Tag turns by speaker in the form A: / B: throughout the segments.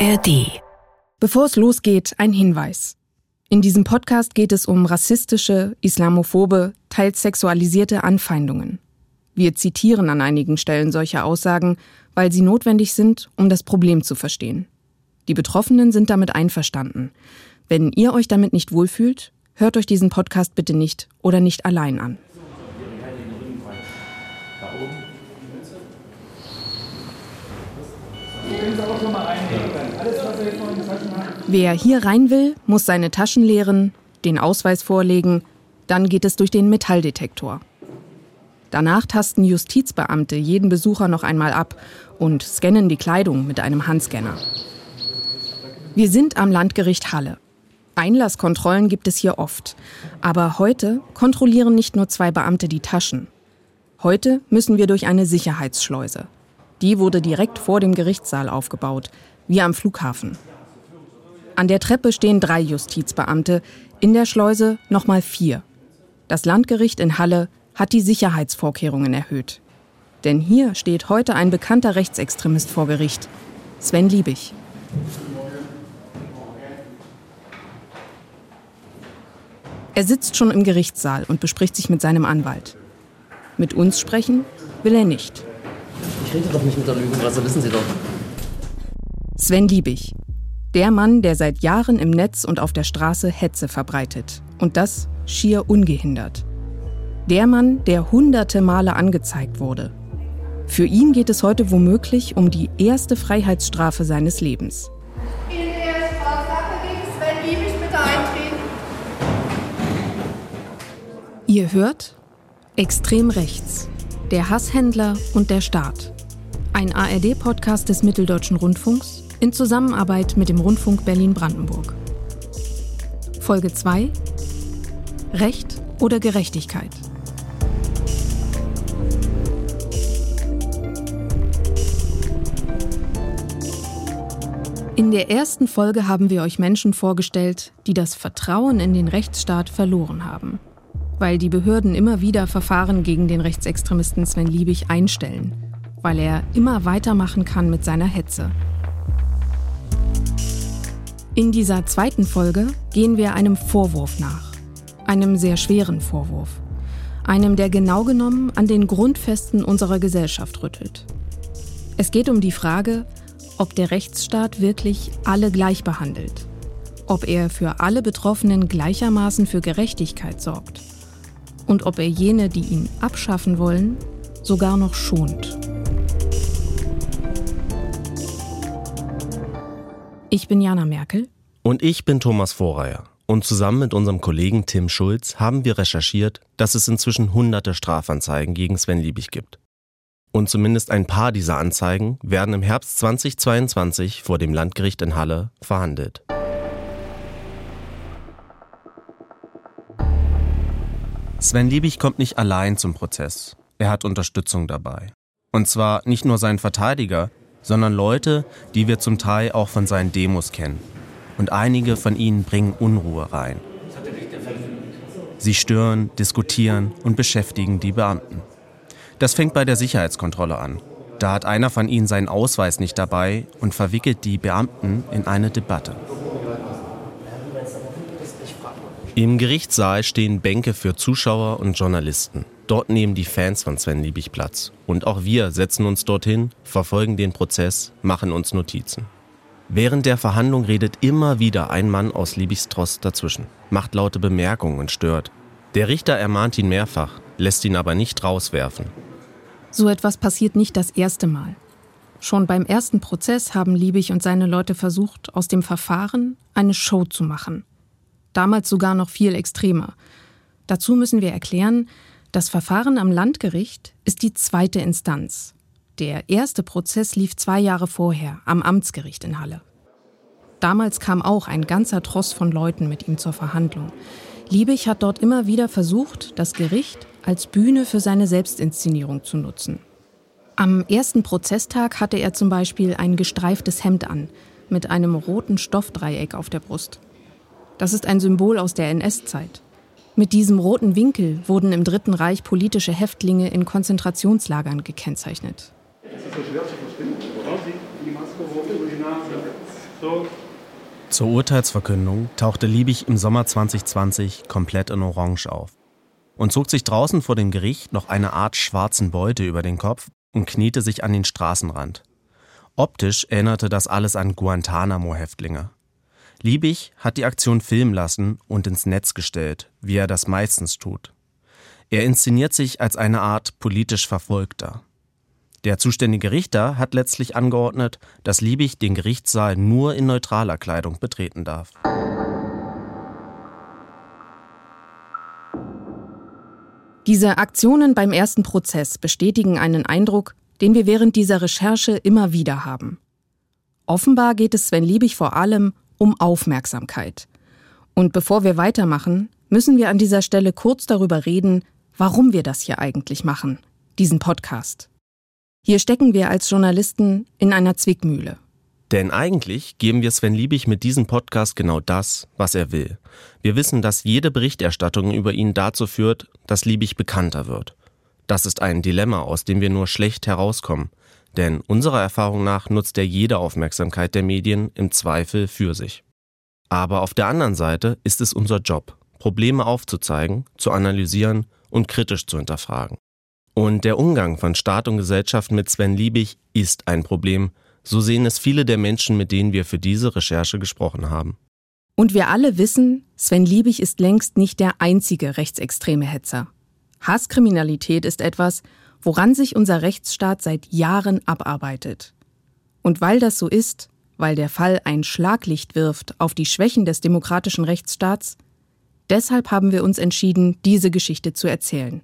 A: ARD.
B: Bevor es losgeht, ein Hinweis. In diesem Podcast geht es um rassistische, islamophobe, teils sexualisierte Anfeindungen. Wir zitieren an einigen Stellen solche Aussagen, weil sie notwendig sind, um das Problem zu verstehen. Die Betroffenen sind damit einverstanden. Wenn ihr euch damit nicht wohlfühlt, hört euch diesen Podcast bitte nicht oder nicht allein an. Wer hier rein will, muss seine Taschen leeren, den Ausweis vorlegen, dann geht es durch den Metalldetektor. Danach tasten Justizbeamte jeden Besucher noch einmal ab und scannen die Kleidung mit einem Handscanner. Wir sind am Landgericht Halle. Einlasskontrollen gibt es hier oft. Aber heute kontrollieren nicht nur zwei Beamte die Taschen. Heute müssen wir durch eine Sicherheitsschleuse. Die wurde direkt vor dem Gerichtssaal aufgebaut, wie am Flughafen. An der Treppe stehen drei Justizbeamte, in der Schleuse nochmal vier. Das Landgericht in Halle hat die Sicherheitsvorkehrungen erhöht. Denn hier steht heute ein bekannter Rechtsextremist vor Gericht, Sven Liebig. Er sitzt schon im Gerichtssaal und bespricht sich mit seinem Anwalt. Mit uns sprechen will er nicht.
C: Ich rede doch nicht mit der Lügenpresse, wissen Sie doch.
B: Sven Liebig. Der Mann, der seit Jahren im Netz und auf der Straße Hetze verbreitet. Und das schier ungehindert. Der Mann, der hunderte Male angezeigt wurde. Für ihn geht es heute womöglich um die erste Freiheitsstrafe seines Lebens. Ihr hört Extrem rechts, der Hasshändler und der Staat. Ein ARD-Podcast des Mitteldeutschen Rundfunks in Zusammenarbeit mit dem Rundfunk Berlin-Brandenburg. Folge 2 Recht oder Gerechtigkeit. In der ersten Folge haben wir euch Menschen vorgestellt, die das Vertrauen in den Rechtsstaat verloren haben weil die Behörden immer wieder Verfahren gegen den Rechtsextremisten Sven Liebig einstellen, weil er immer weitermachen kann mit seiner Hetze. In dieser zweiten Folge gehen wir einem Vorwurf nach, einem sehr schweren Vorwurf, einem, der genau genommen an den Grundfesten unserer Gesellschaft rüttelt. Es geht um die Frage, ob der Rechtsstaat wirklich alle gleich behandelt, ob er für alle Betroffenen gleichermaßen für Gerechtigkeit sorgt und ob er jene, die ihn abschaffen wollen, sogar noch schont. Ich bin Jana Merkel.
D: Und ich bin Thomas Vorreier. Und zusammen mit unserem Kollegen Tim Schulz haben wir recherchiert, dass es inzwischen hunderte Strafanzeigen gegen Sven Liebig gibt. Und zumindest ein paar dieser Anzeigen werden im Herbst 2022 vor dem Landgericht in Halle verhandelt. Sven Liebig kommt nicht allein zum Prozess. Er hat Unterstützung dabei. Und zwar nicht nur sein Verteidiger, sondern Leute, die wir zum Teil auch von seinen Demos kennen. Und einige von ihnen bringen Unruhe rein. Sie stören, diskutieren und beschäftigen die Beamten. Das fängt bei der Sicherheitskontrolle an. Da hat einer von ihnen seinen Ausweis nicht dabei und verwickelt die Beamten in eine Debatte. Im Gerichtssaal stehen Bänke für Zuschauer und Journalisten. Dort nehmen die Fans von Sven Liebig Platz. Und auch wir setzen uns dorthin, verfolgen den Prozess, machen uns Notizen. Während der Verhandlung redet immer wieder ein Mann aus Liebigs Trost dazwischen, macht laute Bemerkungen und stört. Der Richter ermahnt ihn mehrfach, lässt ihn aber nicht rauswerfen.
B: So etwas passiert nicht das erste Mal. Schon beim ersten Prozess haben Liebig und seine Leute versucht, aus dem Verfahren eine Show zu machen damals sogar noch viel extremer. Dazu müssen wir erklären, das Verfahren am Landgericht ist die zweite Instanz. Der erste Prozess lief zwei Jahre vorher am Amtsgericht in Halle. Damals kam auch ein ganzer Tross von Leuten mit ihm zur Verhandlung. Liebig hat dort immer wieder versucht, das Gericht als Bühne für seine Selbstinszenierung zu nutzen. Am ersten Prozesstag hatte er zum Beispiel ein gestreiftes Hemd an, mit einem roten Stoffdreieck auf der Brust. Das ist ein Symbol aus der NS-Zeit. Mit diesem roten Winkel wurden im Dritten Reich politische Häftlinge in Konzentrationslagern gekennzeichnet.
D: Zur Urteilsverkündung tauchte Liebig im Sommer 2020 komplett in Orange auf und zog sich draußen vor dem Gericht noch eine Art schwarzen Beute über den Kopf und kniete sich an den Straßenrand. Optisch erinnerte das alles an Guantanamo-Häftlinge. Liebig hat die Aktion filmen lassen und ins Netz gestellt, wie er das meistens tut. Er inszeniert sich als eine Art politisch Verfolgter. Der zuständige Richter hat letztlich angeordnet, dass Liebig den Gerichtssaal nur in neutraler Kleidung betreten darf.
B: Diese Aktionen beim ersten Prozess bestätigen einen Eindruck, den wir während dieser Recherche immer wieder haben. Offenbar geht es Sven Liebig vor allem um Aufmerksamkeit. Und bevor wir weitermachen, müssen wir an dieser Stelle kurz darüber reden, warum wir das hier eigentlich machen, diesen Podcast. Hier stecken wir als Journalisten in einer Zwickmühle.
D: Denn eigentlich geben wir Sven Liebig mit diesem Podcast genau das, was er will. Wir wissen, dass jede Berichterstattung über ihn dazu führt, dass Liebig bekannter wird. Das ist ein Dilemma, aus dem wir nur schlecht herauskommen. Denn unserer Erfahrung nach nutzt er jede Aufmerksamkeit der Medien im Zweifel für sich. Aber auf der anderen Seite ist es unser Job, Probleme aufzuzeigen, zu analysieren und kritisch zu hinterfragen. Und der Umgang von Staat und Gesellschaft mit Sven Liebig ist ein Problem, so sehen es viele der Menschen, mit denen wir für diese Recherche gesprochen haben.
B: Und wir alle wissen, Sven Liebig ist längst nicht der einzige rechtsextreme Hetzer. Hasskriminalität ist etwas, woran sich unser Rechtsstaat seit Jahren abarbeitet. Und weil das so ist, weil der Fall ein Schlaglicht wirft auf die Schwächen des demokratischen Rechtsstaats, deshalb haben wir uns entschieden, diese Geschichte zu erzählen.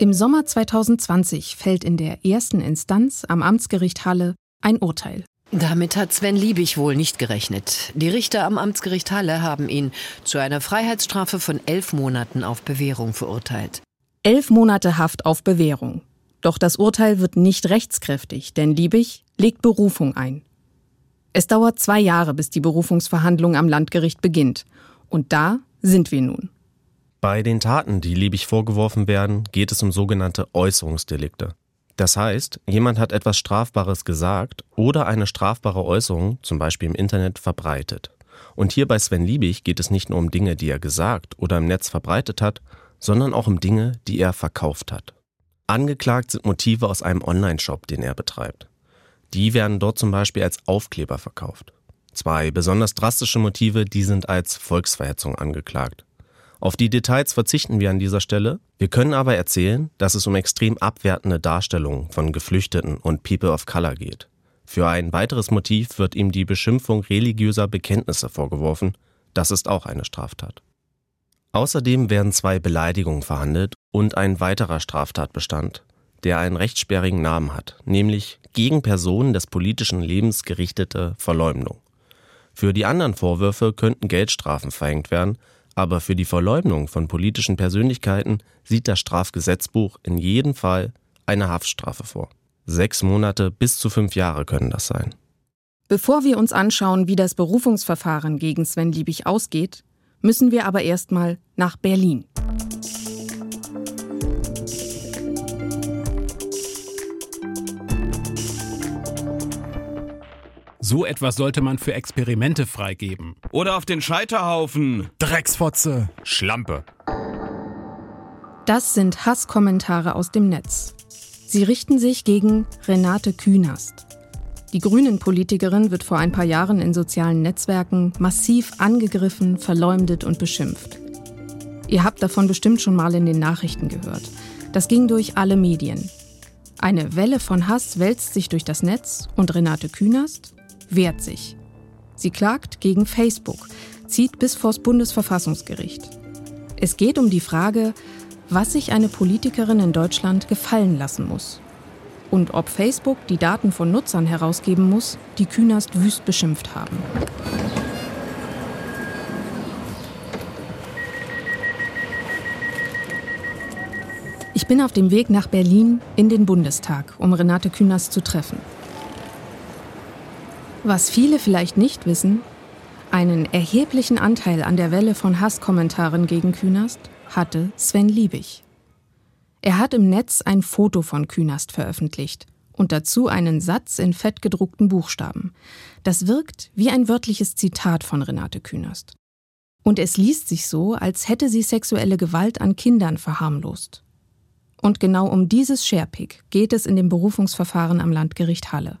B: Im Sommer 2020 fällt in der ersten Instanz am Amtsgericht Halle ein Urteil.
A: Damit hat Sven Liebig wohl nicht gerechnet. Die Richter am Amtsgericht Halle haben ihn zu einer Freiheitsstrafe von elf Monaten auf Bewährung verurteilt.
B: Elf Monate Haft auf Bewährung. Doch das Urteil wird nicht rechtskräftig, denn Liebig legt Berufung ein. Es dauert zwei Jahre, bis die Berufungsverhandlung am Landgericht beginnt. Und da sind wir nun.
D: Bei den Taten, die Liebig vorgeworfen werden, geht es um sogenannte Äußerungsdelikte. Das heißt, jemand hat etwas Strafbares gesagt oder eine strafbare Äußerung, zum Beispiel im Internet, verbreitet. Und hier bei Sven Liebig geht es nicht nur um Dinge, die er gesagt oder im Netz verbreitet hat, sondern auch um Dinge, die er verkauft hat. Angeklagt sind Motive aus einem Online-Shop, den er betreibt. Die werden dort zum Beispiel als Aufkleber verkauft. Zwei besonders drastische Motive, die sind als Volksverhetzung angeklagt. Auf die Details verzichten wir an dieser Stelle. Wir können aber erzählen, dass es um extrem abwertende Darstellungen von Geflüchteten und People of Color geht. Für ein weiteres Motiv wird ihm die Beschimpfung religiöser Bekenntnisse vorgeworfen. Das ist auch eine Straftat. Außerdem werden zwei Beleidigungen verhandelt und ein weiterer Straftatbestand, der einen rechtssperrigen Namen hat, nämlich gegen Personen des politischen Lebens gerichtete Verleumdung. Für die anderen Vorwürfe könnten Geldstrafen verhängt werden, aber für die Verleumdung von politischen Persönlichkeiten sieht das Strafgesetzbuch in jedem Fall eine Haftstrafe vor. Sechs Monate bis zu fünf Jahre können das sein.
B: Bevor wir uns anschauen, wie das Berufungsverfahren gegen Sven Liebig ausgeht, müssen wir aber erstmal nach Berlin.
E: So etwas sollte man für Experimente freigeben.
F: Oder auf den Scheiterhaufen.
E: Drecksfotze. Schlampe.
B: Das sind Hasskommentare aus dem Netz. Sie richten sich gegen Renate Künast. Die Grünen-Politikerin wird vor ein paar Jahren in sozialen Netzwerken massiv angegriffen, verleumdet und beschimpft. Ihr habt davon bestimmt schon mal in den Nachrichten gehört. Das ging durch alle Medien. Eine Welle von Hass wälzt sich durch das Netz und Renate Künast wehrt sich. Sie klagt gegen Facebook, zieht bis vors Bundesverfassungsgericht. Es geht um die Frage, was sich eine Politikerin in Deutschland gefallen lassen muss. Und ob Facebook die Daten von Nutzern herausgeben muss, die Künast wüst beschimpft haben. Ich bin auf dem Weg nach Berlin in den Bundestag, um Renate Künast zu treffen. Was viele vielleicht nicht wissen, einen erheblichen Anteil an der Welle von Hasskommentaren gegen Künast hatte Sven Liebig. Er hat im Netz ein Foto von Künast veröffentlicht und dazu einen Satz in fettgedruckten Buchstaben. Das wirkt wie ein wörtliches Zitat von Renate Künast. Und es liest sich so, als hätte sie sexuelle Gewalt an Kindern verharmlost. Und genau um dieses Sharepick geht es in dem Berufungsverfahren am Landgericht Halle.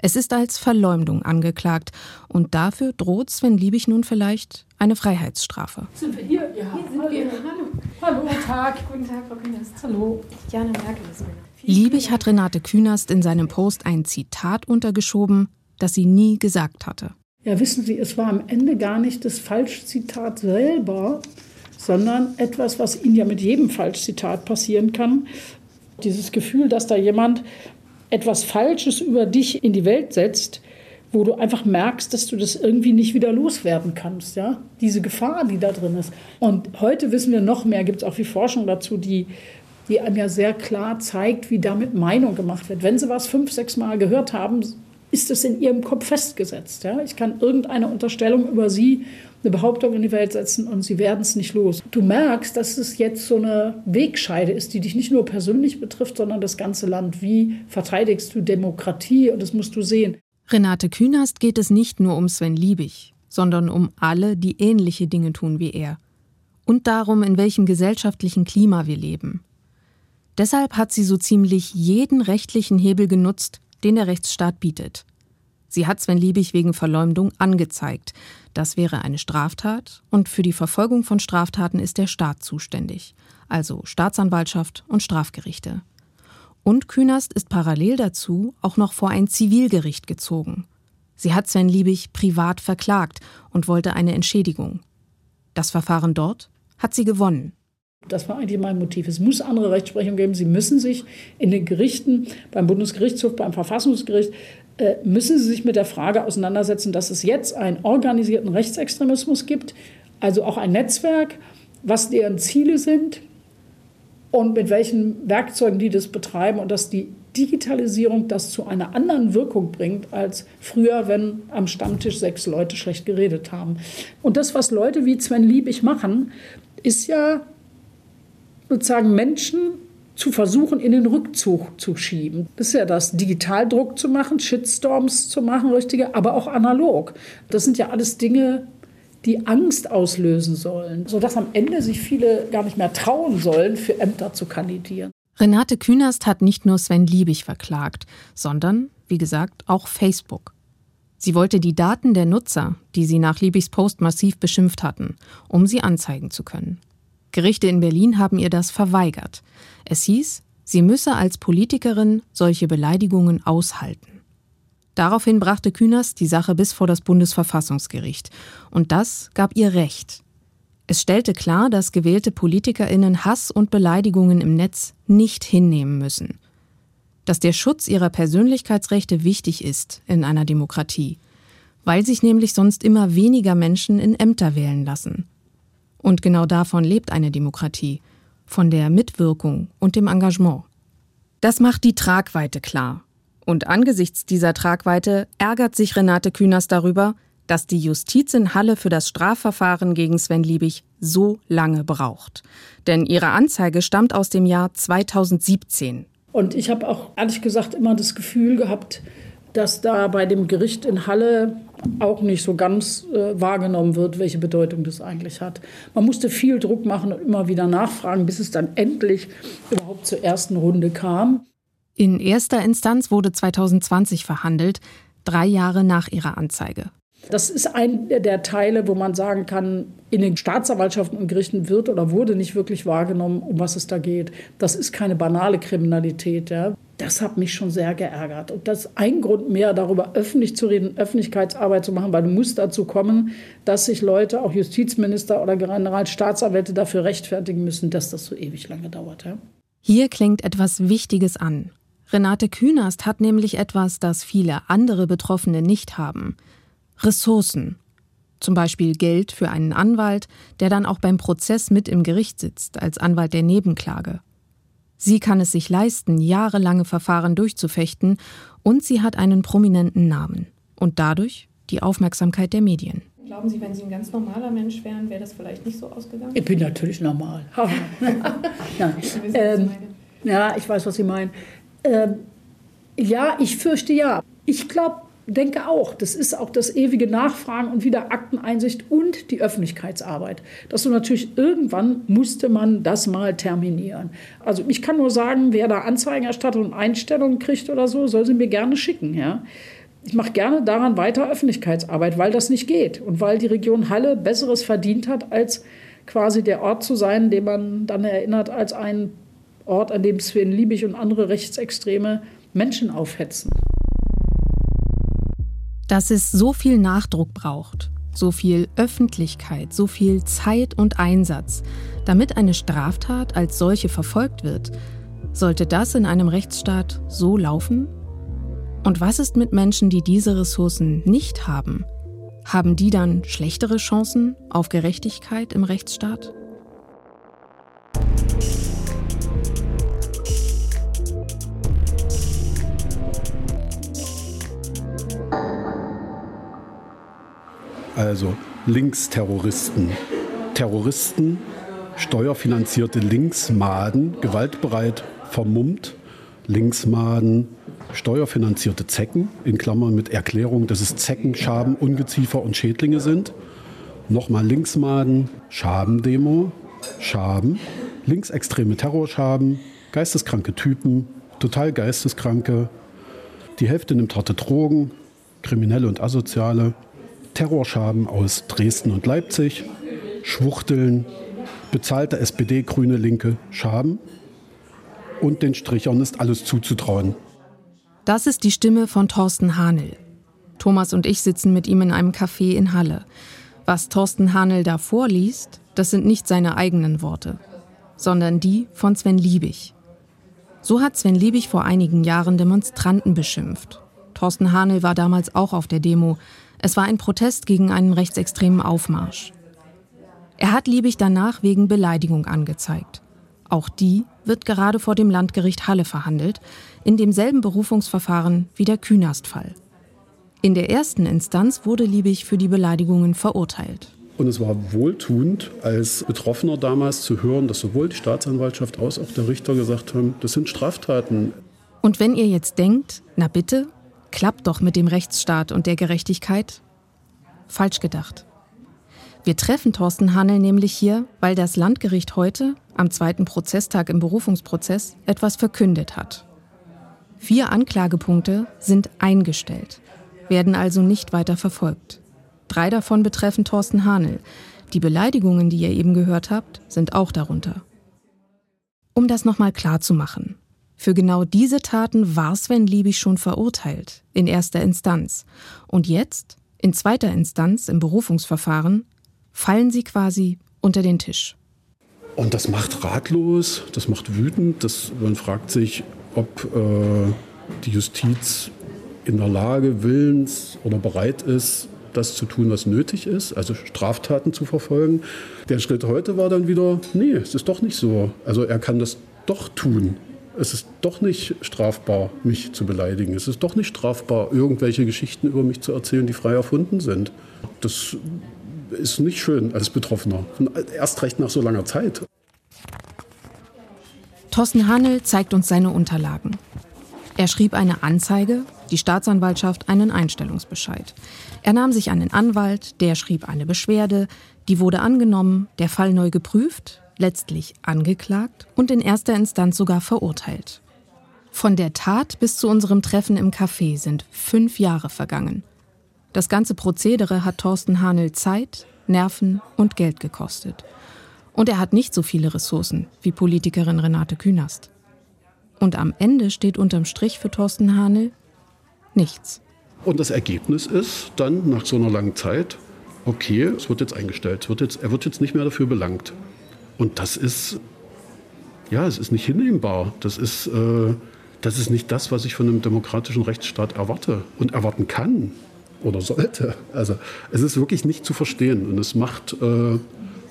B: Es ist als Verleumdung angeklagt und dafür droht Sven Liebig nun vielleicht eine Freiheitsstrafe.
G: Sind wir hier? Ja, hier sind hallo. wir. Hallo. Hallo, guten Tag. Guten Tag, Frau Künast. Hallo.
B: Jana Merkel ist Liebig hat Renate Künast in seinem Post ein Zitat untergeschoben, das sie nie gesagt hatte.
G: Ja, wissen Sie, es war am Ende gar nicht das Falschzitat selber, sondern etwas, was Ihnen ja mit jedem Falschzitat passieren kann. Dieses Gefühl, dass da jemand etwas Falsches über dich in die Welt setzt, wo du einfach merkst, dass du das irgendwie nicht wieder loswerden kannst. Ja? Diese Gefahr, die da drin ist. Und heute wissen wir noch mehr, gibt es auch viel Forschung dazu, die, die einem ja sehr klar zeigt, wie damit Meinung gemacht wird. Wenn sie was fünf, sechs Mal gehört haben, ist es in ihrem Kopf festgesetzt. Ja? Ich kann irgendeine Unterstellung über sie, eine Behauptung in die Welt setzen und sie werden es nicht los. Du merkst, dass es jetzt so eine Wegscheide ist, die dich nicht nur persönlich betrifft, sondern das ganze Land. Wie verteidigst du Demokratie? Und das musst du sehen.
B: Renate Künast geht es nicht nur um Sven Liebig, sondern um alle, die ähnliche Dinge tun wie er. Und darum, in welchem gesellschaftlichen Klima wir leben. Deshalb hat sie so ziemlich jeden rechtlichen Hebel genutzt, den der Rechtsstaat bietet. Sie hat Sven Liebig wegen Verleumdung angezeigt. Das wäre eine Straftat und für die Verfolgung von Straftaten ist der Staat zuständig, also Staatsanwaltschaft und Strafgerichte. Und Künast ist parallel dazu auch noch vor ein Zivilgericht gezogen. Sie hat Sven Liebig privat verklagt und wollte eine Entschädigung. Das Verfahren dort hat sie gewonnen.
G: Das war eigentlich mein Motiv. Es muss andere Rechtsprechung geben. Sie müssen sich in den Gerichten, beim Bundesgerichtshof, beim Verfassungsgericht, müssen Sie sich mit der Frage auseinandersetzen, dass es jetzt einen organisierten Rechtsextremismus gibt, also auch ein Netzwerk, was deren Ziele sind und mit welchen Werkzeugen die das betreiben und dass die Digitalisierung das zu einer anderen Wirkung bringt als früher, wenn am Stammtisch sechs Leute schlecht geredet haben. Und das, was Leute wie Sven Liebig machen, ist ja sozusagen Menschen zu versuchen, in den Rückzug zu schieben. Das ist ja das, Digitaldruck zu machen, Shitstorms zu machen, richtige, aber auch analog. Das sind ja alles Dinge, die Angst auslösen sollen, sodass am Ende sich viele gar nicht mehr trauen sollen, für Ämter zu kandidieren.
B: Renate Künast hat nicht nur Sven Liebig verklagt, sondern, wie gesagt, auch Facebook. Sie wollte die Daten der Nutzer, die sie nach Liebigs Post massiv beschimpft hatten, um sie anzeigen zu können. Gerichte in Berlin haben ihr das verweigert. Es hieß, sie müsse als Politikerin solche Beleidigungen aushalten. Daraufhin brachte Kühners die Sache bis vor das Bundesverfassungsgericht. Und das gab ihr Recht. Es stellte klar, dass gewählte PolitikerInnen Hass und Beleidigungen im Netz nicht hinnehmen müssen. Dass der Schutz ihrer Persönlichkeitsrechte wichtig ist in einer Demokratie, weil sich nämlich sonst immer weniger Menschen in Ämter wählen lassen. Und genau davon lebt eine Demokratie, von der Mitwirkung und dem Engagement. Das macht die Tragweite klar. Und angesichts dieser Tragweite ärgert sich Renate Künast darüber, dass die Justiz in Halle für das Strafverfahren gegen Sven Liebig so lange braucht. Denn ihre Anzeige stammt aus dem Jahr 2017.
G: Und ich habe auch ehrlich gesagt immer das Gefühl gehabt, dass da bei dem Gericht in Halle auch nicht so ganz äh, wahrgenommen wird, welche Bedeutung das eigentlich hat. Man musste viel Druck machen und immer wieder nachfragen, bis es dann endlich überhaupt zur ersten Runde kam.
B: In erster Instanz wurde 2020 verhandelt, drei Jahre nach ihrer Anzeige.
G: Das ist ein der Teile, wo man sagen kann, in den Staatsanwaltschaften und Gerichten wird oder wurde nicht wirklich wahrgenommen, um was es da geht. Das ist keine banale Kriminalität. Ja. Das hat mich schon sehr geärgert. Und das ist ein Grund mehr, darüber öffentlich zu reden, Öffentlichkeitsarbeit zu machen, weil du musst dazu kommen, dass sich Leute, auch Justizminister oder Generalstaatsanwälte dafür rechtfertigen müssen, dass das so ewig lange dauert. Ja?
B: Hier klingt etwas Wichtiges an. Renate Künast hat nämlich etwas, das viele andere Betroffene nicht haben. Ressourcen. Zum Beispiel Geld für einen Anwalt, der dann auch beim Prozess mit im Gericht sitzt, als Anwalt der Nebenklage. Sie kann es sich leisten, jahrelange Verfahren durchzufechten und sie hat einen prominenten Namen und dadurch die Aufmerksamkeit der Medien. Glauben Sie, wenn Sie ein ganz normaler Mensch wären, wäre das vielleicht nicht so ausgegangen?
G: Ich bin natürlich normal. Nein. Ähm, ja, ich weiß, was Sie meinen. Ähm, ja, ich fürchte ja. Ich glaube, denke auch, das ist auch das ewige Nachfragen und wieder Akteneinsicht und die Öffentlichkeitsarbeit. Dass du natürlich irgendwann musste man das mal terminieren. Also ich kann nur sagen, wer da Anzeigen erstattet und Einstellungen kriegt oder so, soll sie mir gerne schicken. Ja? Ich mache gerne daran weiter Öffentlichkeitsarbeit, weil das nicht geht und weil die Region Halle Besseres verdient hat, als quasi der Ort zu sein, den man dann erinnert als ein Ort, an dem Sven Liebig und andere rechtsextreme Menschen aufhetzen
B: dass es so viel Nachdruck braucht, so viel Öffentlichkeit, so viel Zeit und Einsatz, damit eine Straftat als solche verfolgt wird, sollte das in einem Rechtsstaat so laufen? Und was ist mit Menschen, die diese Ressourcen nicht haben? Haben die dann schlechtere Chancen auf Gerechtigkeit im Rechtsstaat?
H: Also Linksterroristen. Terroristen, steuerfinanzierte Linksmaden, gewaltbereit vermummt, Linksmaden, steuerfinanzierte Zecken, in Klammern mit Erklärung, dass es Zecken, Schaben, Ungeziefer und Schädlinge sind. Nochmal Linksmaden, Schabendemo, Schaben, linksextreme Terrorschaben, geisteskranke Typen, total geisteskranke. Die Hälfte nimmt harte Drogen, Kriminelle und Asoziale, Terrorschaben aus Dresden und Leipzig, Schwuchteln, bezahlte SPD, Grüne, Linke, Schaben. Und den Strichern ist alles zuzutrauen.
B: Das ist die Stimme von Thorsten Hanel. Thomas und ich sitzen mit ihm in einem Café in Halle. Was Thorsten Hanel da vorliest, das sind nicht seine eigenen Worte, sondern die von Sven Liebig. So hat Sven Liebig vor einigen Jahren Demonstranten beschimpft. Thorsten Hanel war damals auch auf der Demo, es war ein Protest gegen einen rechtsextremen Aufmarsch. Er hat Liebig danach wegen Beleidigung angezeigt. Auch die wird gerade vor dem Landgericht Halle verhandelt, in demselben Berufungsverfahren wie der Künast-Fall. In der ersten Instanz wurde Liebig für die Beleidigungen verurteilt.
H: Und es war wohltuend, als Betroffener damals zu hören, dass sowohl die Staatsanwaltschaft als auch der Richter gesagt haben, das sind Straftaten.
B: Und wenn ihr jetzt denkt, na bitte, Klappt doch mit dem Rechtsstaat und der Gerechtigkeit? Falsch gedacht. Wir treffen Thorsten Hannel nämlich hier, weil das Landgericht heute, am zweiten Prozesstag im Berufungsprozess, etwas verkündet hat. Vier Anklagepunkte sind eingestellt, werden also nicht weiter verfolgt. Drei davon betreffen Thorsten Hanel. Die Beleidigungen, die ihr eben gehört habt, sind auch darunter. Um das nochmal klar zu machen. Für genau diese Taten war Sven Liebig schon verurteilt, in erster Instanz. Und jetzt, in zweiter Instanz, im Berufungsverfahren, fallen sie quasi unter den Tisch.
H: Und das macht ratlos, das macht wütend. Das, man fragt sich, ob äh, die Justiz in der Lage, willens oder bereit ist, das zu tun, was nötig ist, also Straftaten zu verfolgen. Der Schritt heute war dann wieder, nee, es ist doch nicht so. Also er kann das doch tun es ist doch nicht strafbar, mich zu beleidigen. Es ist doch nicht strafbar, irgendwelche Geschichten über mich zu erzählen, die frei erfunden sind. Das ist nicht schön als Betroffener. Erst recht nach so langer Zeit.
B: Thorsten Hanel zeigt uns seine Unterlagen. Er schrieb eine Anzeige, die Staatsanwaltschaft einen Einstellungsbescheid. Er nahm sich einen Anwalt, der schrieb eine Beschwerde, die wurde angenommen, der Fall neu geprüft, letztlich angeklagt und in erster Instanz sogar verurteilt. Von der Tat bis zu unserem Treffen im Café sind fünf Jahre vergangen. Das ganze Prozedere hat Thorsten Hanel Zeit, Nerven und Geld gekostet. Und er hat nicht so viele Ressourcen wie Politikerin Renate Künast. Und am Ende steht unterm Strich für Thorsten Hanel nichts.
H: Und das Ergebnis ist dann nach so einer langen Zeit, okay, es wird jetzt eingestellt, wird jetzt, er wird jetzt nicht mehr dafür belangt. Und das ist, ja, es ist nicht hinnehmbar. Das ist, äh, das ist nicht das, was ich von einem demokratischen Rechtsstaat erwarte und erwarten kann oder sollte. Also es ist wirklich nicht zu verstehen und es macht äh,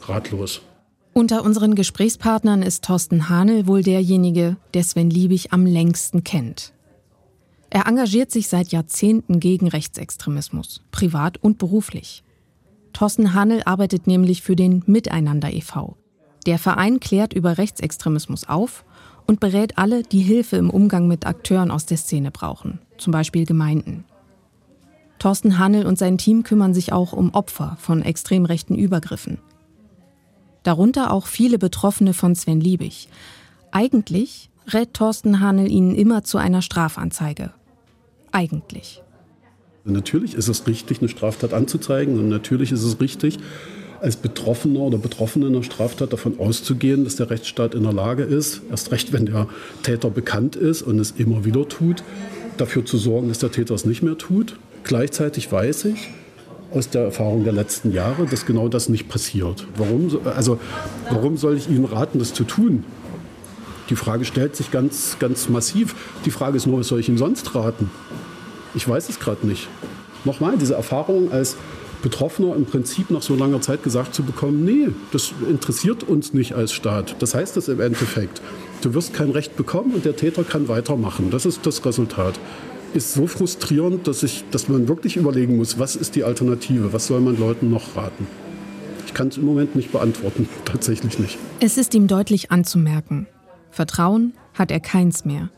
H: ratlos.
B: Unter unseren Gesprächspartnern ist Thorsten Hanel wohl derjenige, der Sven Liebig am längsten kennt. Er engagiert sich seit Jahrzehnten gegen Rechtsextremismus, privat und beruflich. Thorsten Hanel arbeitet nämlich für den Miteinander e.V. Der Verein klärt über Rechtsextremismus auf und berät alle, die Hilfe im Umgang mit Akteuren aus der Szene brauchen, zum Beispiel Gemeinden. Thorsten Hanel und sein Team kümmern sich auch um Opfer von extrem rechten Übergriffen. Darunter auch viele Betroffene von Sven Liebig. Eigentlich rät Thorsten Hanel ihnen immer zu einer Strafanzeige. Eigentlich.
H: Natürlich ist es richtig, eine Straftat anzuzeigen und natürlich ist es richtig, als Betroffener oder Betroffene einer Straftat davon auszugehen, dass der Rechtsstaat in der Lage ist, erst recht, wenn der Täter bekannt ist und es immer wieder tut, dafür zu sorgen, dass der Täter es nicht mehr tut. Gleichzeitig weiß ich aus der Erfahrung der letzten Jahre, dass genau das nicht passiert. Warum, also, warum soll ich Ihnen raten, das zu tun? Die Frage stellt sich ganz, ganz massiv. Die Frage ist nur, was soll ich Ihnen sonst raten? Ich weiß es gerade nicht. Nochmal, diese Erfahrung als Betroffener im Prinzip nach so langer Zeit gesagt zu bekommen, nee, das interessiert uns nicht als Staat. Das heißt es im Endeffekt, du wirst kein Recht bekommen und der Täter kann weitermachen. Das ist das Resultat. Ist so frustrierend, dass, ich, dass man wirklich überlegen muss, was ist die Alternative, was soll man Leuten noch raten. Ich kann es im Moment nicht beantworten, tatsächlich nicht.
B: Es ist ihm deutlich anzumerken. Vertrauen hat er keins mehr.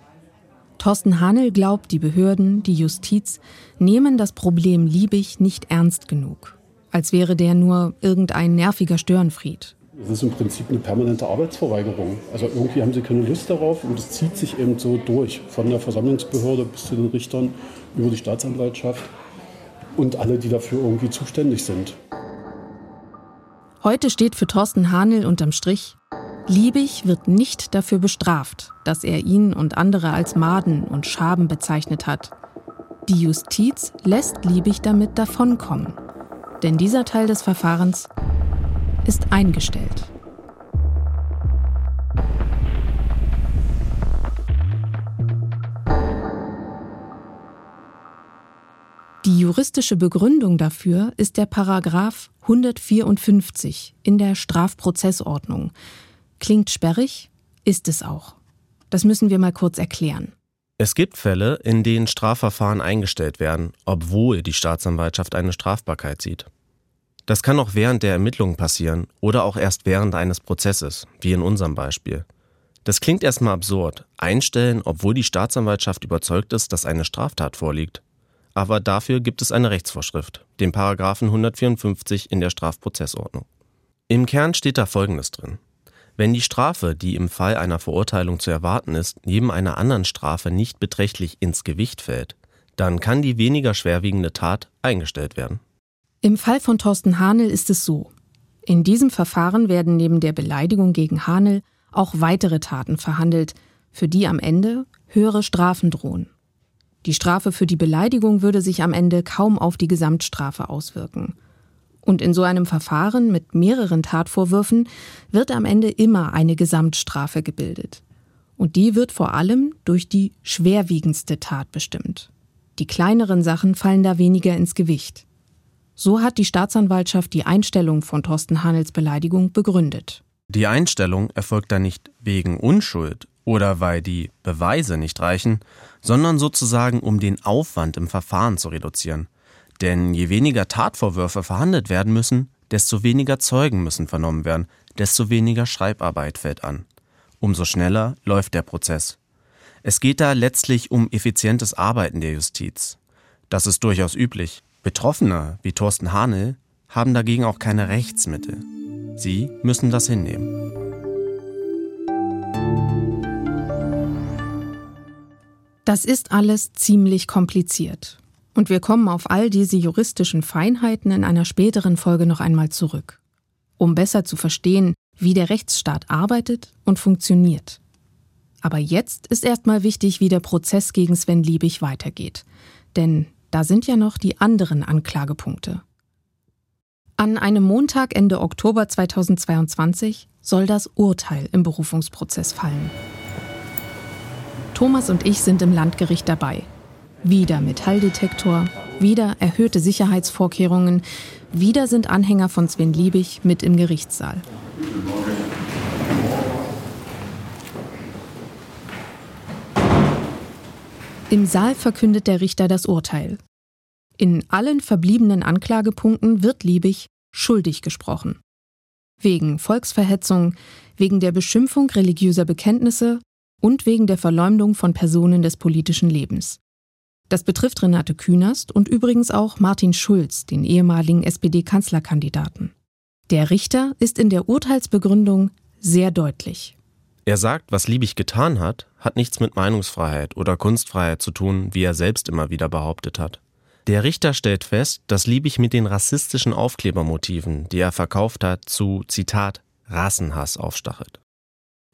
B: Thorsten Hanel glaubt, die Behörden, die Justiz nehmen das Problem Liebig nicht ernst genug. Als wäre der nur irgendein nerviger Störenfried.
H: Das ist im Prinzip eine permanente Arbeitsverweigerung. Also irgendwie haben sie keine Lust darauf und es zieht sich eben so durch. Von der Versammlungsbehörde bis zu den Richtern, über die Staatsanwaltschaft und alle, die dafür irgendwie zuständig sind.
B: Heute steht für Thorsten Hanel unterm Strich, Liebig wird nicht dafür bestraft, dass er ihn und andere als Maden und Schaben bezeichnet hat. Die Justiz lässt Liebig damit davonkommen. Denn dieser Teil des Verfahrens ist eingestellt. Die juristische Begründung dafür ist der Paragraph 154 in der Strafprozessordnung, Klingt sperrig, ist es auch. Das müssen wir mal kurz erklären.
D: Es gibt Fälle, in denen Strafverfahren eingestellt werden, obwohl die Staatsanwaltschaft eine Strafbarkeit sieht. Das kann auch während der Ermittlungen passieren oder auch erst während eines Prozesses, wie in unserem Beispiel. Das klingt erstmal absurd, einstellen, obwohl die Staatsanwaltschaft überzeugt ist, dass eine Straftat vorliegt. Aber dafür gibt es eine Rechtsvorschrift, den Paragraphen 154 in der Strafprozessordnung. Im Kern steht da Folgendes drin. Wenn die Strafe, die im Fall einer Verurteilung zu erwarten ist, neben einer anderen Strafe nicht beträchtlich ins Gewicht fällt, dann kann die weniger schwerwiegende Tat eingestellt werden.
B: Im Fall von Thorsten Hanel ist es so. In diesem Verfahren werden neben der Beleidigung gegen Hanel auch weitere Taten verhandelt, für die am Ende höhere Strafen drohen. Die Strafe für die Beleidigung würde sich am Ende kaum auf die Gesamtstrafe auswirken. Und in so einem Verfahren mit mehreren Tatvorwürfen wird am Ende immer eine Gesamtstrafe gebildet. Und die wird vor allem durch die schwerwiegendste Tat bestimmt. Die kleineren Sachen fallen da weniger ins Gewicht. So hat die Staatsanwaltschaft die Einstellung von Thorsten Hanels Beleidigung begründet.
D: Die Einstellung erfolgt da nicht wegen Unschuld oder weil die Beweise nicht reichen, sondern sozusagen um den Aufwand im Verfahren zu reduzieren. Denn je weniger Tatvorwürfe verhandelt werden müssen, desto weniger Zeugen müssen vernommen werden, desto weniger Schreibarbeit fällt an. Umso schneller läuft der Prozess. Es geht da letztlich um effizientes Arbeiten der Justiz. Das ist durchaus üblich. Betroffene wie Thorsten Hanel haben dagegen auch keine Rechtsmittel. Sie müssen das hinnehmen.
B: Das ist alles ziemlich kompliziert. Und wir kommen auf all diese juristischen Feinheiten in einer späteren Folge noch einmal zurück, um besser zu verstehen, wie der Rechtsstaat arbeitet und funktioniert. Aber jetzt ist erstmal wichtig, wie der Prozess gegen Sven Liebig weitergeht. Denn da sind ja noch die anderen Anklagepunkte. An einem Montag Ende Oktober 2022 soll das Urteil im Berufungsprozess fallen. Thomas und ich sind im Landgericht dabei wieder Metalldetektor, wieder erhöhte Sicherheitsvorkehrungen, wieder sind Anhänger von Sven Liebig mit im Gerichtssaal. Im Saal verkündet der Richter das Urteil. In allen verbliebenen Anklagepunkten wird Liebig schuldig gesprochen. Wegen Volksverhetzung, wegen der Beschimpfung religiöser Bekenntnisse und wegen der Verleumdung von Personen des politischen Lebens. Das betrifft Renate Künast und übrigens auch Martin Schulz, den ehemaligen SPD-Kanzlerkandidaten. Der Richter ist in der Urteilsbegründung sehr deutlich.
D: Er sagt, was Liebig getan hat, hat nichts mit Meinungsfreiheit oder Kunstfreiheit zu tun, wie er selbst immer wieder behauptet hat. Der Richter stellt fest, dass Liebig mit den rassistischen Aufklebermotiven, die er verkauft hat, zu, Zitat, Rassenhass aufstachelt.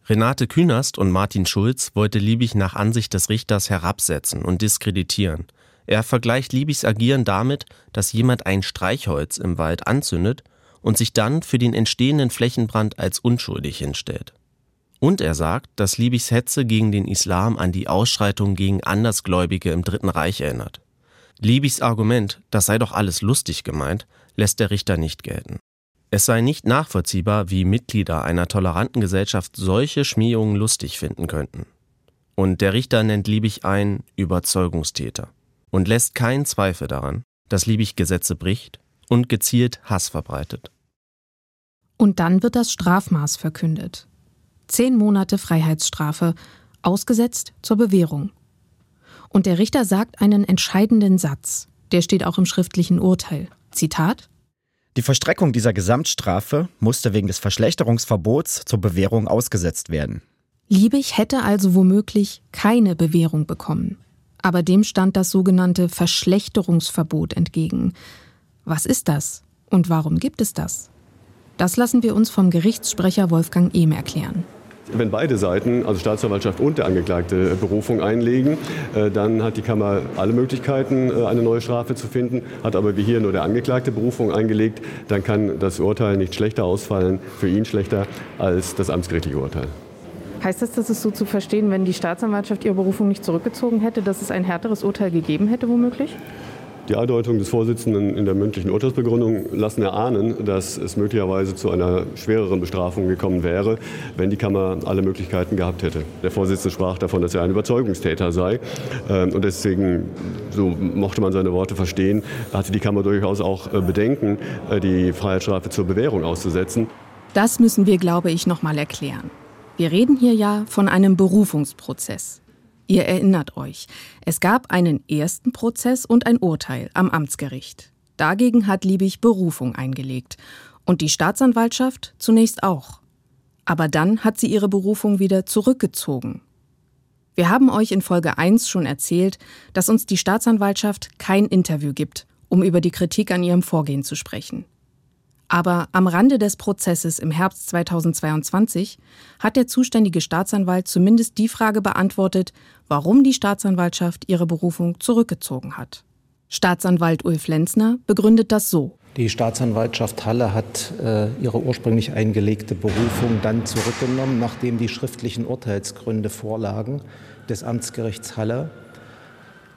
D: Renate Künast und Martin Schulz wollte Liebig nach Ansicht des Richters herabsetzen und diskreditieren. Er vergleicht Liebigs Agieren damit, dass jemand ein Streichholz im Wald anzündet und sich dann für den entstehenden Flächenbrand als unschuldig hinstellt. Und er sagt, dass Liebigs Hetze gegen den Islam an die Ausschreitung gegen Andersgläubige im Dritten Reich erinnert. Liebigs Argument, das sei doch alles lustig gemeint, lässt der Richter nicht gelten. Es sei nicht nachvollziehbar, wie Mitglieder einer toleranten Gesellschaft solche Schmähungen lustig finden könnten. Und der Richter nennt Liebig einen Überzeugungstäter und lässt keinen Zweifel daran, dass Liebig Gesetze bricht und gezielt Hass verbreitet.
B: Und dann wird das Strafmaß verkündet. Zehn Monate Freiheitsstrafe, ausgesetzt zur Bewährung. Und der Richter sagt einen entscheidenden Satz, der steht auch im schriftlichen Urteil. Zitat
I: Die Verstreckung dieser Gesamtstrafe musste wegen des Verschlechterungsverbots zur Bewährung ausgesetzt werden.
B: Liebig hätte also womöglich keine Bewährung bekommen. Aber dem stand das sogenannte Verschlechterungsverbot entgegen. Was ist das und warum gibt es das? Das lassen wir uns vom Gerichtssprecher Wolfgang Ehm erklären.
J: Wenn beide Seiten, also Staatsanwaltschaft und der Angeklagte, Berufung einlegen, äh, dann hat die Kammer alle Möglichkeiten, äh, eine neue Strafe zu finden. Hat aber wie hier nur der Angeklagte Berufung eingelegt, dann kann das Urteil nicht schlechter ausfallen, für ihn schlechter als das amtsgerichtliche Urteil.
B: Heißt das, dass es so zu verstehen, wenn die Staatsanwaltschaft ihre Berufung nicht zurückgezogen hätte, dass es ein härteres Urteil gegeben hätte, womöglich?
J: Die Andeutung des Vorsitzenden in der mündlichen Urteilsbegründung lassen erahnen, dass es möglicherweise zu einer schwereren Bestrafung gekommen wäre, wenn die Kammer alle Möglichkeiten gehabt hätte. Der Vorsitzende sprach davon, dass er ein Überzeugungstäter sei. Ähm, und deswegen, so mochte man seine Worte verstehen, hatte die Kammer durchaus auch äh, Bedenken, äh, die Freiheitsstrafe zur Bewährung auszusetzen.
B: Das müssen wir, glaube ich, noch mal erklären. Wir reden hier ja von einem Berufungsprozess. Ihr erinnert euch, es gab einen ersten Prozess und ein Urteil am Amtsgericht. Dagegen hat Liebig Berufung eingelegt und die Staatsanwaltschaft zunächst auch. Aber dann hat sie ihre Berufung wieder zurückgezogen. Wir haben euch in Folge 1 schon erzählt, dass uns die Staatsanwaltschaft kein Interview gibt, um über die Kritik an ihrem Vorgehen zu sprechen. Aber am Rande des Prozesses im Herbst 2022 hat der zuständige Staatsanwalt zumindest die Frage beantwortet, warum die Staatsanwaltschaft ihre Berufung zurückgezogen hat. Staatsanwalt Ulf Lenzner begründet das so.
K: Die Staatsanwaltschaft Halle hat äh, ihre ursprünglich eingelegte Berufung dann zurückgenommen, nachdem die schriftlichen Urteilsgründe vorlagen des Amtsgerichts Halle.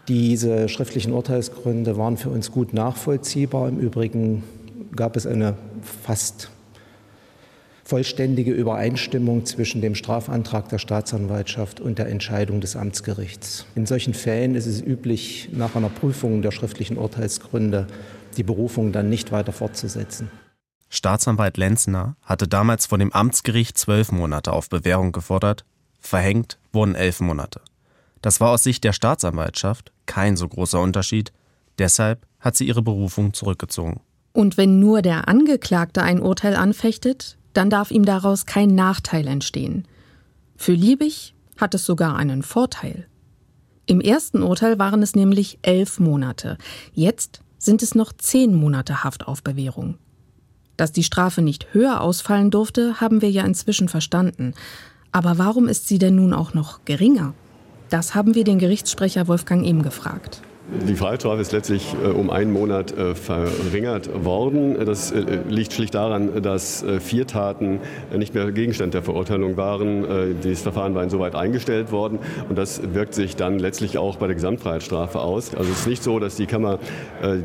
K: Diese schriftlichen Urteilsgründe waren für uns gut nachvollziehbar. Im Übrigen gab es eine fast vollständige Übereinstimmung zwischen dem Strafantrag der Staatsanwaltschaft und der Entscheidung des Amtsgerichts. In solchen Fällen ist es üblich, nach einer Prüfung der schriftlichen Urteilsgründe die Berufung dann nicht weiter fortzusetzen.
D: Staatsanwalt Lenzner hatte damals vor dem Amtsgericht zwölf Monate auf Bewährung gefordert, verhängt wurden elf Monate. Das war aus Sicht der Staatsanwaltschaft kein so großer Unterschied, deshalb hat sie ihre Berufung zurückgezogen.
B: Und wenn nur der Angeklagte ein Urteil anfechtet, dann darf ihm daraus kein Nachteil entstehen. Für Liebig hat es sogar einen Vorteil. Im ersten Urteil waren es nämlich elf Monate. Jetzt sind es noch zehn Monate Haft auf Bewährung. Dass die Strafe nicht höher ausfallen durfte, haben wir ja inzwischen verstanden. Aber warum ist sie denn nun auch noch geringer? Das haben wir den Gerichtssprecher Wolfgang Ehm gefragt.
J: Die Freiheitsstrafe ist letztlich äh, um einen Monat äh, verringert worden. Das äh, liegt schlicht daran, dass vier Taten nicht mehr Gegenstand der Verurteilung waren. Das Verfahren war insoweit eingestellt worden und das wirkt sich dann letztlich auch bei der Gesamtfreiheitsstrafe aus. Also es ist nicht so, dass die Kammer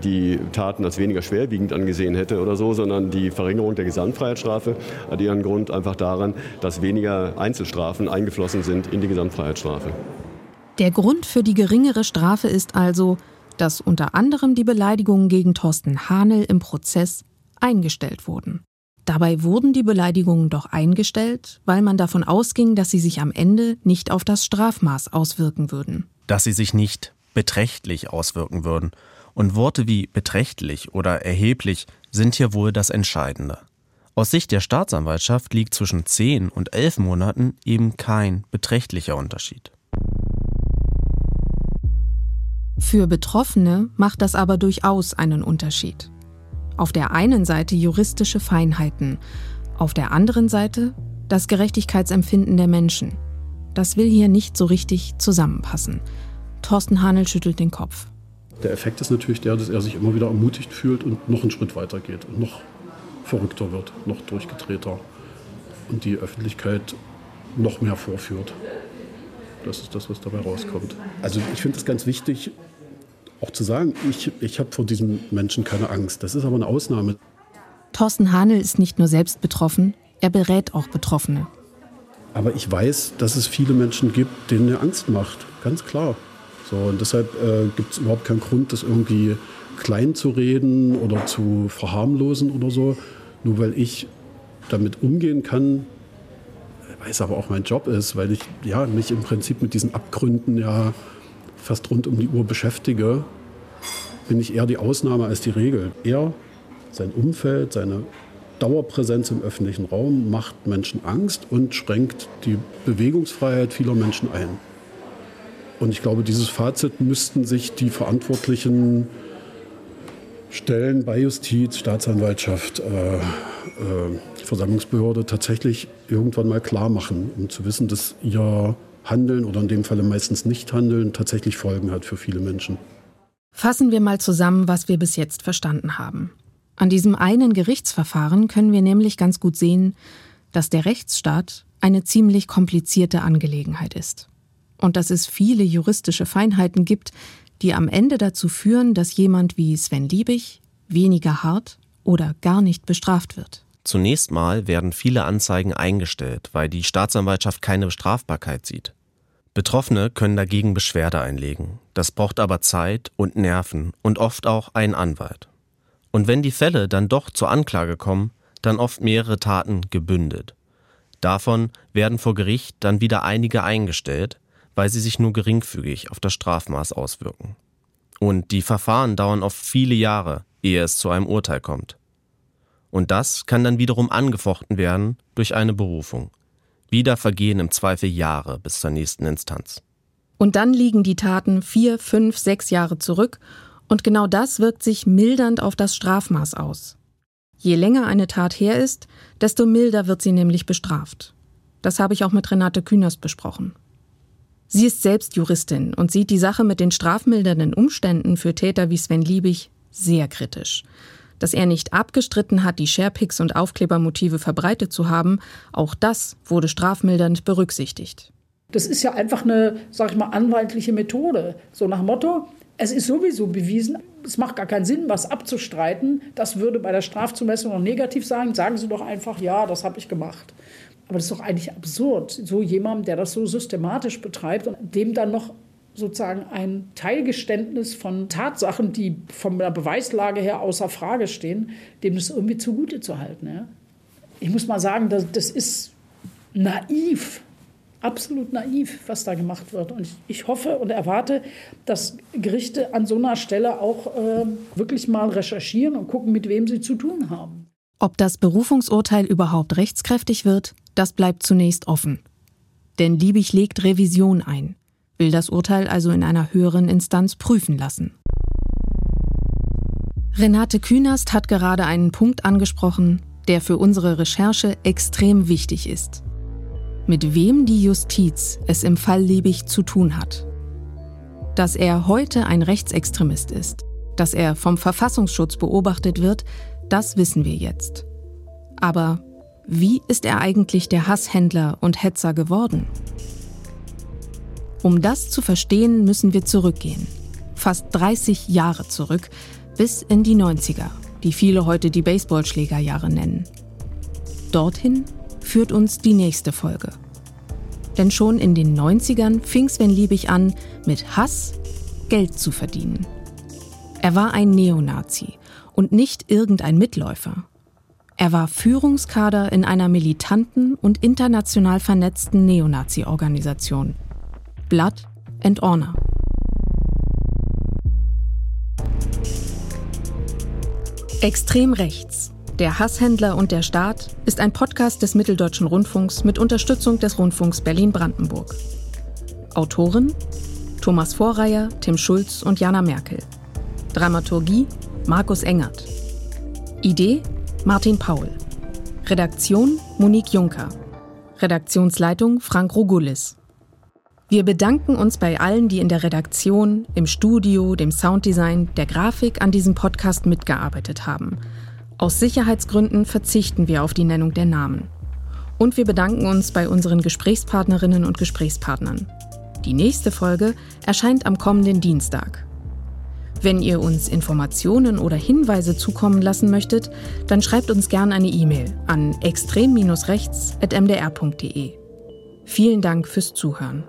J: die Taten als weniger schwerwiegend angesehen hätte oder so, sondern die Verringerung der Gesamtfreiheitsstrafe hat ihren Grund einfach daran, dass weniger Einzelstrafen eingeflossen sind in die Gesamtfreiheitsstrafe.
B: Der Grund für die geringere Strafe ist also, dass unter anderem die Beleidigungen gegen Thorsten Hanel im Prozess eingestellt wurden. Dabei wurden die Beleidigungen doch eingestellt, weil man davon ausging, dass sie sich am Ende nicht auf das Strafmaß auswirken würden.
D: Dass sie sich nicht beträchtlich auswirken würden. Und Worte wie beträchtlich oder erheblich sind hier wohl das Entscheidende. Aus Sicht der Staatsanwaltschaft liegt zwischen 10 und 11 Monaten eben kein beträchtlicher Unterschied.
B: Für Betroffene macht das aber durchaus einen Unterschied. Auf der einen Seite juristische Feinheiten, auf der anderen Seite das Gerechtigkeitsempfinden der Menschen. Das will hier nicht so richtig zusammenpassen. Thorsten Hanel schüttelt den Kopf.
H: Der Effekt ist natürlich der, dass er sich immer wieder ermutigt fühlt und noch einen Schritt weiter geht und noch verrückter wird, noch durchgedrehter und die Öffentlichkeit noch mehr vorführt. Das ist das, was dabei rauskommt. Also ich finde es ganz wichtig, auch zu sagen, ich, ich habe vor diesen Menschen keine Angst. Das ist aber eine Ausnahme.
B: Thorsten Hanel ist nicht nur selbst betroffen, er berät auch Betroffene.
H: Aber ich weiß, dass es viele Menschen gibt, denen er Angst macht, ganz klar. So, und deshalb äh, gibt es überhaupt keinen Grund, das irgendwie klein zu reden oder zu verharmlosen oder so. Nur weil ich damit umgehen kann, weil es aber auch mein Job ist, weil ich ja, mich im Prinzip mit diesen Abgründen ja fast rund um die Uhr beschäftige, bin ich eher die Ausnahme als die Regel. Er, sein Umfeld, seine Dauerpräsenz im öffentlichen Raum macht Menschen Angst und schränkt die Bewegungsfreiheit vieler Menschen ein. Und ich glaube, dieses Fazit müssten sich die verantwortlichen Stellen bei Justiz, Staatsanwaltschaft, äh, äh, Versammlungsbehörde tatsächlich irgendwann mal klar machen, um zu wissen, dass ihr Handeln oder in dem Falle meistens Nicht-Handeln tatsächlich Folgen hat für viele Menschen.
B: Fassen wir mal zusammen, was wir bis jetzt verstanden haben. An diesem einen Gerichtsverfahren können wir nämlich ganz gut sehen, dass der Rechtsstaat eine ziemlich komplizierte Angelegenheit ist. Und dass es viele juristische Feinheiten gibt, die am Ende dazu führen, dass jemand wie Sven Liebig weniger hart oder gar nicht bestraft wird.
D: Zunächst mal werden viele Anzeigen eingestellt, weil die Staatsanwaltschaft keine Strafbarkeit sieht. Betroffene können dagegen Beschwerde einlegen. Das braucht aber Zeit und Nerven und oft auch einen Anwalt. Und wenn die Fälle dann doch zur Anklage kommen, dann oft mehrere Taten gebündelt. Davon werden vor Gericht dann wieder einige eingestellt, weil sie sich nur geringfügig auf das Strafmaß auswirken. Und die Verfahren dauern oft viele Jahre, ehe es zu einem Urteil kommt. Und das kann dann wiederum angefochten werden durch eine Berufung. Wieder vergehen im Zweifel Jahre bis zur nächsten Instanz.
B: Und dann liegen die Taten vier, fünf, sechs Jahre zurück und genau das wirkt sich mildernd auf das Strafmaß aus. Je länger eine Tat her ist, desto milder wird sie nämlich bestraft. Das habe ich auch mit Renate Künast besprochen. Sie ist selbst Juristin und sieht die Sache mit den strafmildernden Umständen für Täter wie Sven Liebig sehr kritisch dass er nicht abgestritten hat, die Sharepics und Aufklebermotive verbreitet zu haben, auch das wurde strafmildernd berücksichtigt.
G: Das ist ja einfach eine, sag ich mal, anwaltliche Methode. So nach Motto, es ist sowieso bewiesen, es macht gar keinen Sinn, was abzustreiten. Das würde bei der Strafzumessung noch negativ sein. Sagen Sie doch einfach, ja, das habe ich gemacht. Aber das ist doch eigentlich absurd, so jemandem, der das so systematisch betreibt und dem dann noch sozusagen ein Teilgeständnis von Tatsachen, die von der Beweislage her außer Frage stehen, dem das irgendwie zugute zu halten. Ja? Ich muss mal sagen, das, das ist naiv, absolut naiv, was da gemacht wird. Und ich, ich hoffe und erwarte, dass Gerichte an so einer Stelle auch äh, wirklich mal recherchieren und gucken, mit wem sie zu tun haben.
B: Ob das Berufungsurteil überhaupt rechtskräftig wird, das bleibt zunächst offen. Denn Liebig legt Revision ein will das Urteil also in einer höheren Instanz prüfen lassen. Renate Künast hat gerade einen Punkt angesprochen, der für unsere Recherche extrem wichtig ist. Mit wem die Justiz es im Fall Liebig zu tun hat. Dass er heute ein Rechtsextremist ist, dass er vom Verfassungsschutz beobachtet wird, das wissen wir jetzt. Aber wie ist er eigentlich der Hasshändler und Hetzer geworden? Um das zu verstehen, müssen wir zurückgehen. Fast 30 Jahre zurück, bis in die 90er, die viele heute die Baseballschlägerjahre nennen. Dorthin führt uns die nächste Folge. Denn schon in den 90ern fing Sven Liebig an, mit Hass Geld zu verdienen. Er war ein Neonazi und nicht irgendein Mitläufer, Er war Führungskader in einer militanten und international vernetzten Neonazi-Organisation. Blood and Honor. Extrem rechts. Der Hasshändler und der Staat ist ein Podcast des Mitteldeutschen Rundfunks mit Unterstützung des Rundfunks Berlin-Brandenburg. Autoren Thomas Vorreier, Tim Schulz und Jana Merkel. Dramaturgie Markus Engert. Idee Martin Paul. Redaktion Monique Juncker. Redaktionsleitung Frank Rogulis. Wir bedanken uns bei allen, die in der Redaktion, im Studio, dem Sounddesign, der Grafik an diesem Podcast mitgearbeitet haben. Aus Sicherheitsgründen verzichten wir auf die Nennung der Namen. Und wir bedanken uns bei unseren Gesprächspartnerinnen und Gesprächspartnern. Die nächste Folge erscheint am kommenden Dienstag. Wenn ihr uns Informationen oder Hinweise zukommen lassen möchtet, dann schreibt uns gerne eine E-Mail an extrem-rechts.mdr.de. Vielen Dank fürs Zuhören.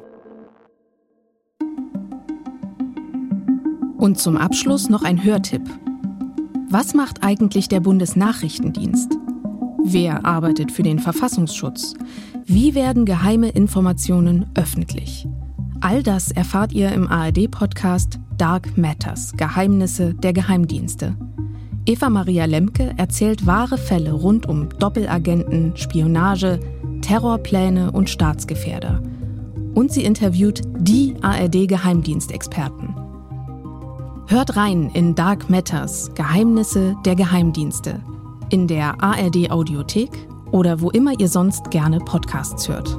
B: Und zum Abschluss noch ein Hörtipp. Was macht eigentlich der Bundesnachrichtendienst? Wer arbeitet für den Verfassungsschutz? Wie werden geheime Informationen öffentlich? All das erfahrt ihr im ARD-Podcast Dark Matters Geheimnisse der Geheimdienste. Eva Maria Lemke erzählt wahre Fälle rund um Doppelagenten, Spionage, Terrorpläne und Staatsgefährder. Und sie interviewt die ARD-Geheimdienstexperten. Hört rein in Dark Matters Geheimnisse der Geheimdienste in der ARD Audiothek oder wo immer ihr sonst gerne Podcasts hört.